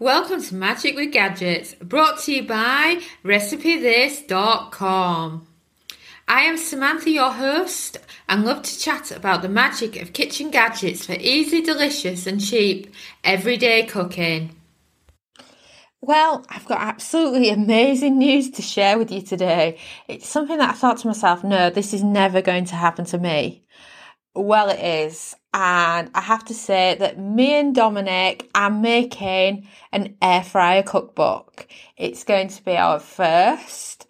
Welcome to Magic with Gadgets, brought to you by RecipeThis.com. I am Samantha, your host, and love to chat about the magic of kitchen gadgets for easy, delicious, and cheap everyday cooking. Well, I've got absolutely amazing news to share with you today. It's something that I thought to myself, no, this is never going to happen to me. Well, it is. And I have to say that me and Dominic are making an air fryer cookbook. It's going to be our first.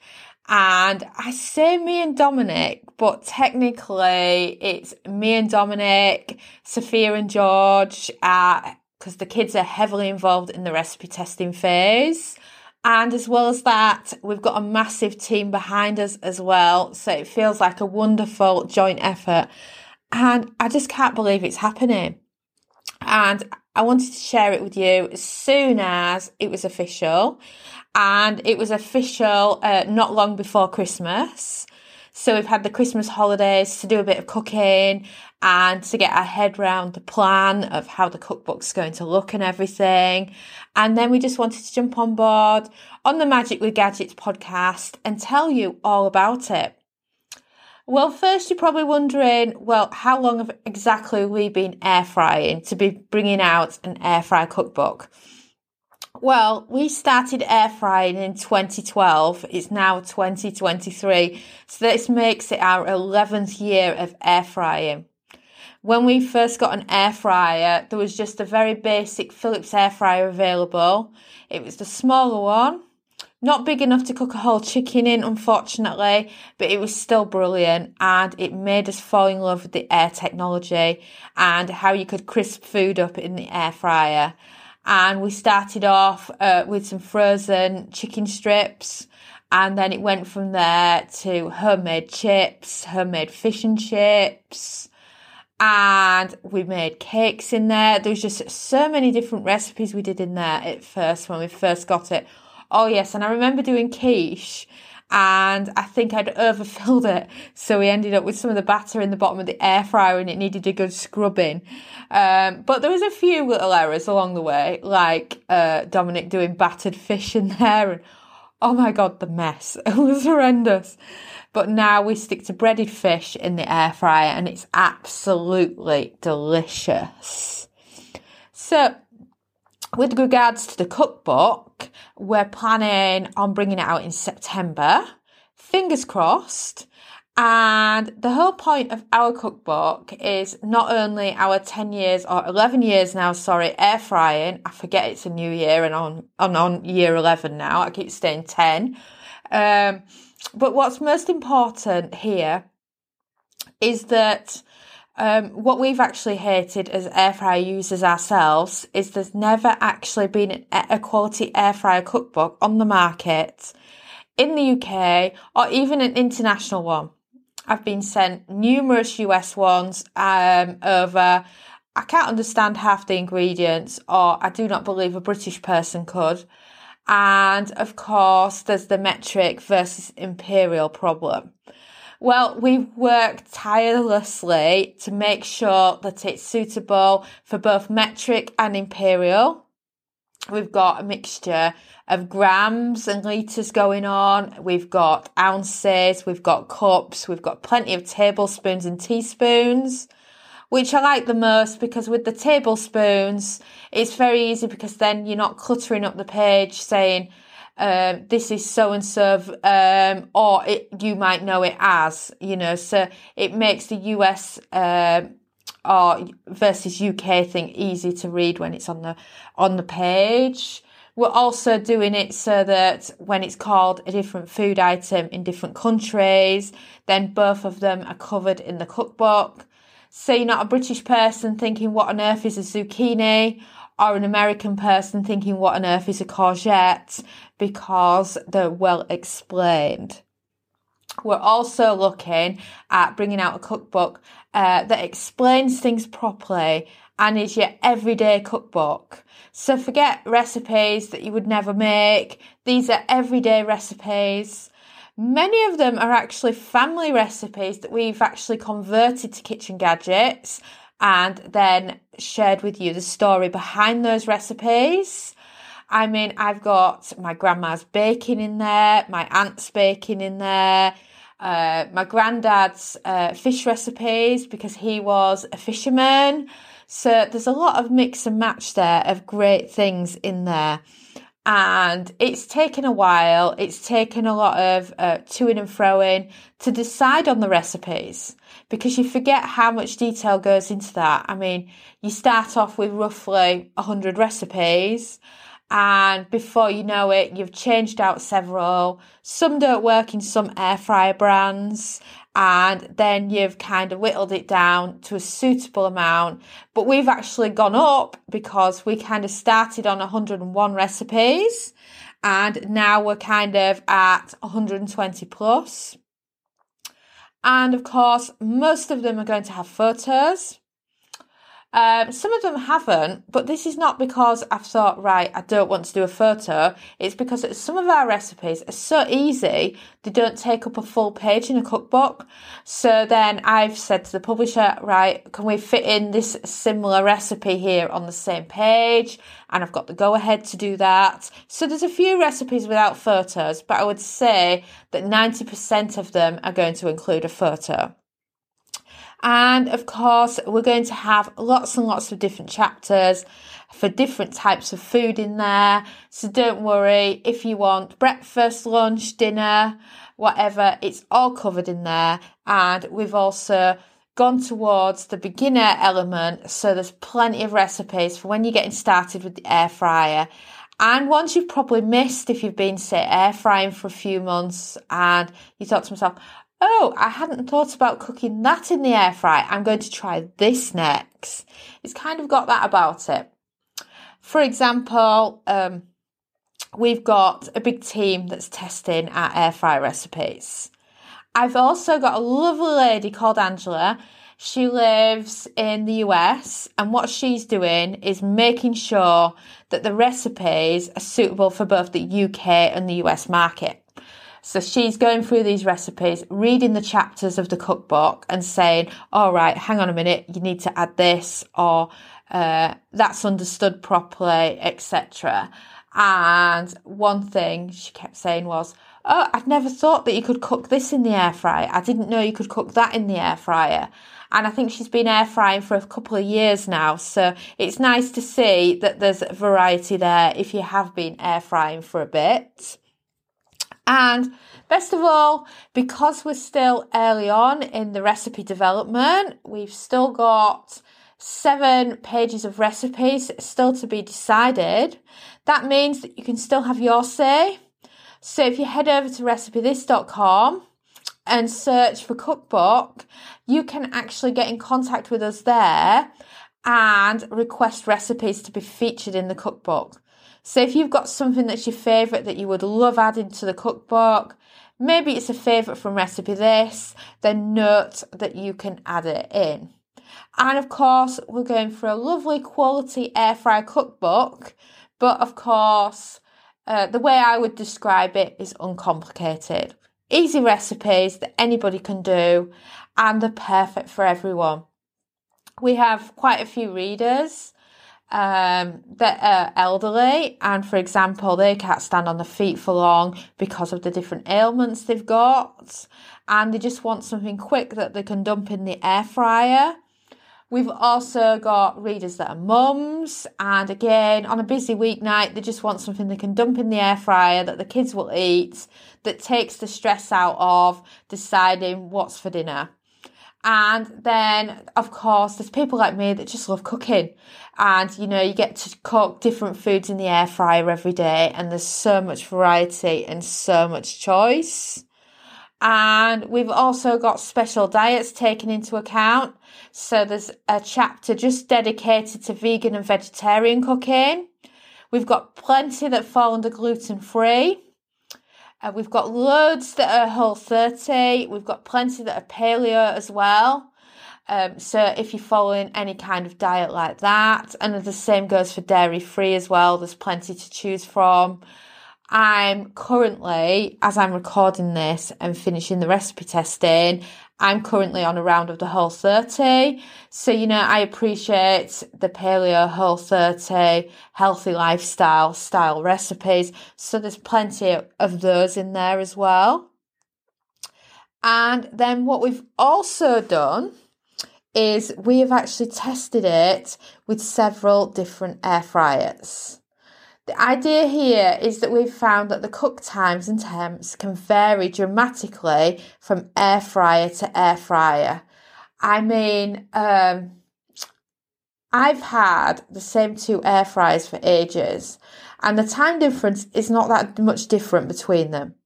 And I say me and Dominic, but technically it's me and Dominic, Sophia and George, uh, because the kids are heavily involved in the recipe testing phase. And as well as that, we've got a massive team behind us as well. So it feels like a wonderful joint effort. And I just can't believe it's happening. And I wanted to share it with you as soon as it was official. And it was official uh, not long before Christmas. So we've had the Christmas holidays to do a bit of cooking and to get our head round the plan of how the cookbook's going to look and everything. And then we just wanted to jump on board on the Magic with Gadgets podcast and tell you all about it. Well, first you're probably wondering, well, how long have exactly we been air frying to be bringing out an air fry cookbook? Well, we started air frying in 2012. It's now 2023. So this makes it our 11th year of air frying. When we first got an air fryer, there was just a very basic Philips air fryer available. It was the smaller one not big enough to cook a whole chicken in, unfortunately, but it was still brilliant and it made us fall in love with the air technology and how you could crisp food up in the air fryer. And we started off uh, with some frozen chicken strips and then it went from there to homemade chips, homemade fish and chips, and we made cakes in there. There was just so many different recipes we did in there at first when we first got it. Oh yes, and I remember doing quiche and I think I'd overfilled it. So we ended up with some of the batter in the bottom of the air fryer and it needed a good scrubbing. Um, but there was a few little errors along the way, like uh, Dominic doing battered fish in there and oh my god, the mess. It was horrendous. But now we stick to breaded fish in the air fryer and it's absolutely delicious. So with regards to the cookbook, we're planning on bringing it out in September. Fingers crossed. And the whole point of our cookbook is not only our 10 years or 11 years now, sorry, air frying. I forget it's a new year and on, on, on year 11 now. I keep saying 10. Um, but what's most important here is that um, what we've actually hated as air fryer users ourselves is there's never actually been a quality air fryer cookbook on the market in the UK or even an international one. I've been sent numerous US ones um, over. I can't understand half the ingredients, or I do not believe a British person could. And of course, there's the metric versus imperial problem. Well, we've worked tirelessly to make sure that it's suitable for both metric and imperial. We've got a mixture of grams and litres going on. We've got ounces, we've got cups, we've got plenty of tablespoons and teaspoons, which I like the most because with the tablespoons, it's very easy because then you're not cluttering up the page saying, um, this is so and so, um, or it, you might know it as, you know, so it makes the US um, or versus UK thing easy to read when it's on the on the page. We're also doing it so that when it's called a different food item in different countries, then both of them are covered in the cookbook. So you're not a British person thinking, what on earth is a zucchini? Or an American person thinking, what on earth is a courgette? because they're well explained. We're also looking at bringing out a cookbook uh, that explains things properly and is your everyday cookbook. So forget recipes that you would never make. These are everyday recipes. Many of them are actually family recipes that we've actually converted to kitchen gadgets and then shared with you the story behind those recipes. I mean, I've got my grandma's baking in there, my aunt's baking in there, uh, my granddad's uh, fish recipes because he was a fisherman. So there's a lot of mix and match there of great things in there and it's taken a while. It's taken a lot of uh, toing and froing to decide on the recipes because you forget how much detail goes into that. I mean, you start off with roughly 100 recipes, and before you know it, you've changed out several. Some don't work in some air fryer brands, and then you've kind of whittled it down to a suitable amount. But we've actually gone up because we kind of started on 101 recipes and now we're kind of at 120 plus. And of course, most of them are going to have photos. Um, some of them haven't, but this is not because I've thought, right, I don't want to do a photo. It's because some of our recipes are so easy, they don't take up a full page in a cookbook. So then I've said to the publisher, right, can we fit in this similar recipe here on the same page? And I've got the go ahead to do that. So there's a few recipes without photos, but I would say that 90% of them are going to include a photo. And of course, we're going to have lots and lots of different chapters for different types of food in there. So don't worry if you want breakfast, lunch, dinner, whatever, it's all covered in there. And we've also gone towards the beginner element. So there's plenty of recipes for when you're getting started with the air fryer. And ones you've probably missed if you've been, say, air frying for a few months and you thought to myself, oh, I hadn't thought about cooking that in the air fry. I'm going to try this next. It's kind of got that about it. For example, um, we've got a big team that's testing our air fry recipes. I've also got a lovely lady called Angela. She lives in the US, and what she's doing is making sure that the recipes are suitable for both the UK and the US market. So she's going through these recipes, reading the chapters of the cookbook and saying, all right, hang on a minute, you need to add this or uh, that's understood properly, etc. And one thing she kept saying was, oh, I'd never thought that you could cook this in the air fryer. I didn't know you could cook that in the air fryer. And I think she's been air frying for a couple of years now. So it's nice to see that there's variety there if you have been air frying for a bit. And best of all, because we're still early on in the recipe development, we've still got seven pages of recipes still to be decided. That means that you can still have your say. So if you head over to recipethis.com and search for cookbook, you can actually get in contact with us there and request recipes to be featured in the cookbook. So if you've got something that's your favourite that you would love adding to the cookbook, maybe it's a favourite from Recipe This, then note that you can add it in. And of course, we're going for a lovely quality air fryer cookbook, but of course, uh, the way I would describe it is uncomplicated. Easy recipes that anybody can do, and they're perfect for everyone. We have quite a few readers um, that are elderly and, for example, they can't stand on their feet for long because of the different ailments they've got, and they just want something quick that they can dump in the air fryer. We've also got readers that are mums, and again, on a busy weeknight, they just want something they can dump in the air fryer that the kids will eat that takes the stress out of deciding what's for dinner. And then, of course, there's people like me that just love cooking. And, you know, you get to cook different foods in the air fryer every day, and there's so much variety and so much choice. And we've also got special diets taken into account. So there's a chapter just dedicated to vegan and vegetarian cooking. We've got plenty that fall under gluten free. Uh, we've got loads that are whole 30. We've got plenty that are paleo as well. Um, so if you're following any kind of diet like that, and the same goes for dairy free as well, there's plenty to choose from. I'm currently, as I'm recording this and finishing the recipe testing, I'm currently on a round of the whole 30. So, you know, I appreciate the paleo whole 30 healthy lifestyle style recipes. So there's plenty of those in there as well. And then what we've also done is we have actually tested it with several different air fryers. The idea here is that we've found that the cook times and temps can vary dramatically from air fryer to air fryer. I mean, um, I've had the same two air fryers for ages, and the time difference is not that much different between them.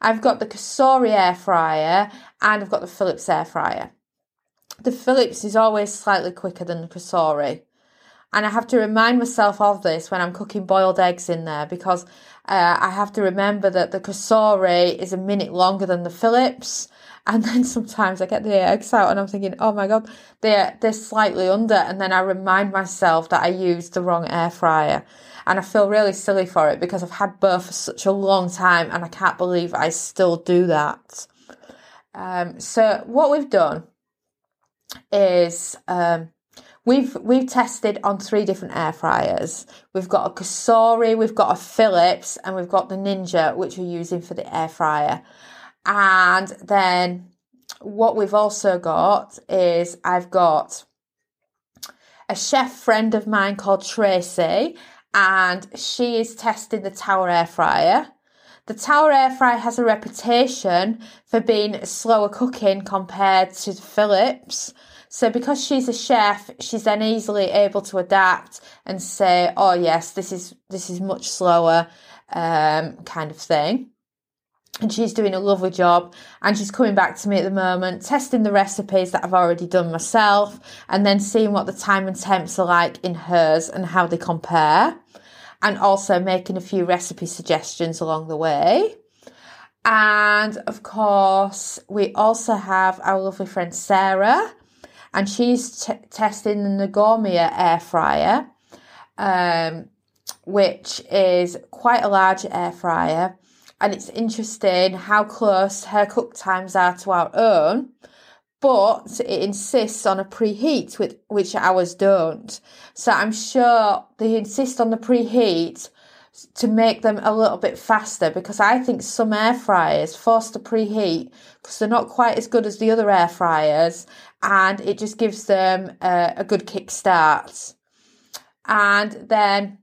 I've got the Cosori air fryer and I've got the Philips air fryer. The Philips is always slightly quicker than the Cosori. And I have to remind myself of this when I'm cooking boiled eggs in there because uh, I have to remember that the Cosori is a minute longer than the Philips. And then sometimes I get the eggs out and I'm thinking, oh my God, they're, they're slightly under. And then I remind myself that I used the wrong air fryer. And I feel really silly for it because I've had both for such a long time and I can't believe I still do that. Um, so what we've done is um, We've we've tested on three different air fryers. We've got a Cosori, we've got a Philips, and we've got the Ninja, which we're using for the air fryer. And then what we've also got is I've got a chef friend of mine called Tracy, and she is testing the Tower air fryer. The Tower air fryer has a reputation for being slower cooking compared to the Philips. So because she's a chef, she's then easily able to adapt and say, "Oh yes, this is this is much slower," um, kind of thing. And she's doing a lovely job. And she's coming back to me at the moment, testing the recipes that I've already done myself, and then seeing what the time and temps are like in hers and how they compare, and also making a few recipe suggestions along the way. And of course, we also have our lovely friend Sarah, and she's t- testing the Nagomia air fryer, um, which is quite a large air fryer. And it's interesting how close her cook times are to our own, but it insists on a preheat, with, which ours don't. So I'm sure they insist on the preheat to make them a little bit faster because I think some air fryers force to preheat because they're not quite as good as the other air fryers and it just gives them a, a good kickstart. And then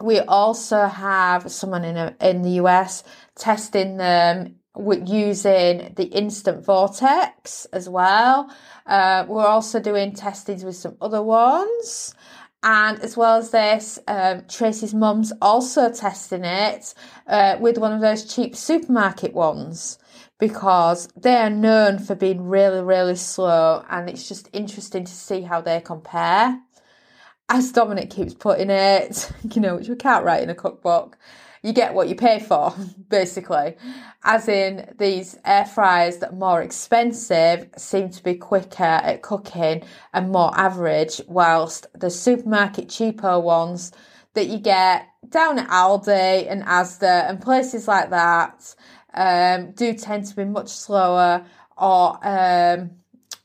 we also have someone in a, in the US testing them with using the instant vortex as well. Uh, we're also doing testings with some other ones. And as well as this, um, Tracy's mum's also testing it uh, with one of those cheap supermarket ones because they are known for being really, really slow, and it's just interesting to see how they compare. As Dominic keeps putting it, you know, which we can't write in a cookbook, you get what you pay for, basically. As in, these air fryers that are more expensive seem to be quicker at cooking and more average, whilst the supermarket cheaper ones that you get down at Aldi and Asda and places like that um, do tend to be much slower or um,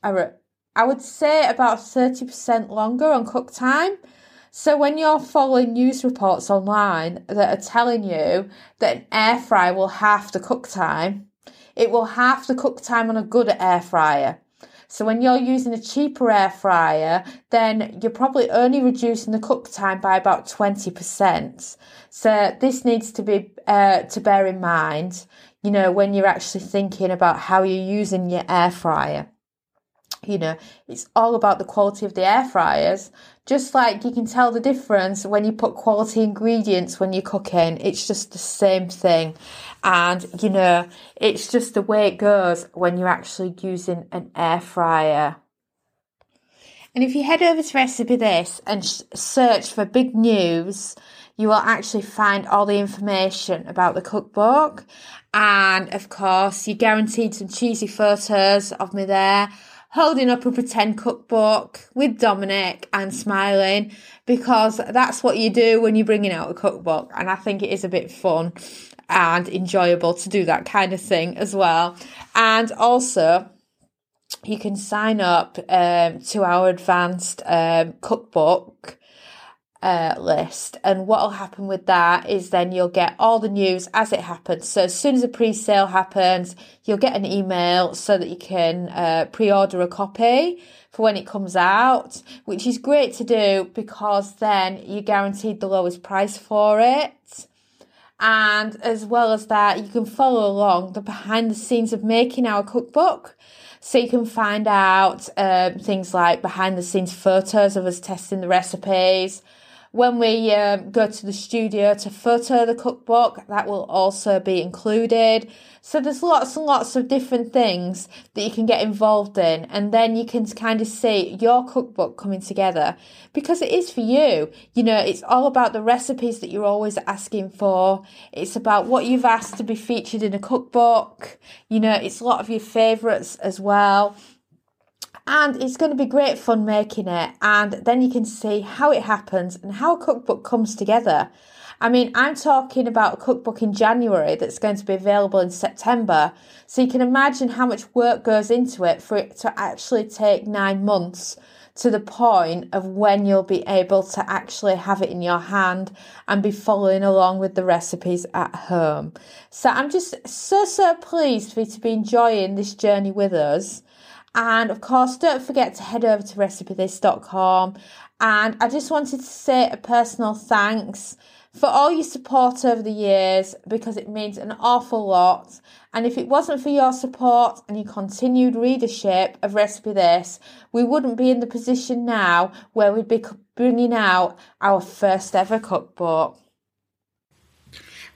I would say about 30% longer on cook time. So when you're following news reports online that are telling you that an air fryer will half the cook time, it will half the cook time on a good air fryer. So when you're using a cheaper air fryer, then you're probably only reducing the cook time by about 20%. So this needs to be uh, to bear in mind, you know, when you're actually thinking about how you're using your air fryer you know, it's all about the quality of the air fryers. Just like you can tell the difference when you put quality ingredients when you're cooking, it's just the same thing. And, you know, it's just the way it goes when you're actually using an air fryer. And if you head over to Recipe This and search for big news, you will actually find all the information about the cookbook. And of course, you're guaranteed some cheesy photos of me there holding up a pretend cookbook with Dominic and smiling because that's what you do when you're bringing out a cookbook. And I think it is a bit fun and enjoyable to do that kind of thing as well. And also, you can sign up um, to our advanced um, cookbook uh, list. And what will happen with that is then you'll get all the news as it happens. So as soon as a pre-sale happens, you'll get an email so that you can uh, pre-order a copy for when it comes out, which is great to do because then you're guaranteed the lowest price for it. And as well as that, you can follow along the behind the scenes of making our cookbook. So you can find out um, things like behind the scenes photos of us testing the recipes, when we um, go to the studio to photo the cookbook, that will also be included. So there's lots and lots of different things that you can get involved in, and then you can kind of see your cookbook coming together because it is for you. You know, it's all about the recipes that you're always asking for. It's about what you've asked to be featured in a cookbook. You know, it's a lot of your favourites as well and it's going to be great fun making it and then you can see how it happens and how a cookbook comes together i mean i'm talking about a cookbook in january that's going to be available in september so you can imagine how much work goes into it for it to actually take nine months to the point of when you'll be able to actually have it in your hand and be following along with the recipes at home. So I'm just so, so pleased for you to be enjoying this journey with us. And of course, don't forget to head over to recipethis.com. And I just wanted to say a personal thanks for all your support over the years because it means an awful lot. And if it wasn't for your support and your continued readership of Recipe This, we wouldn't be in the position now where we'd be bringing out our first ever cookbook.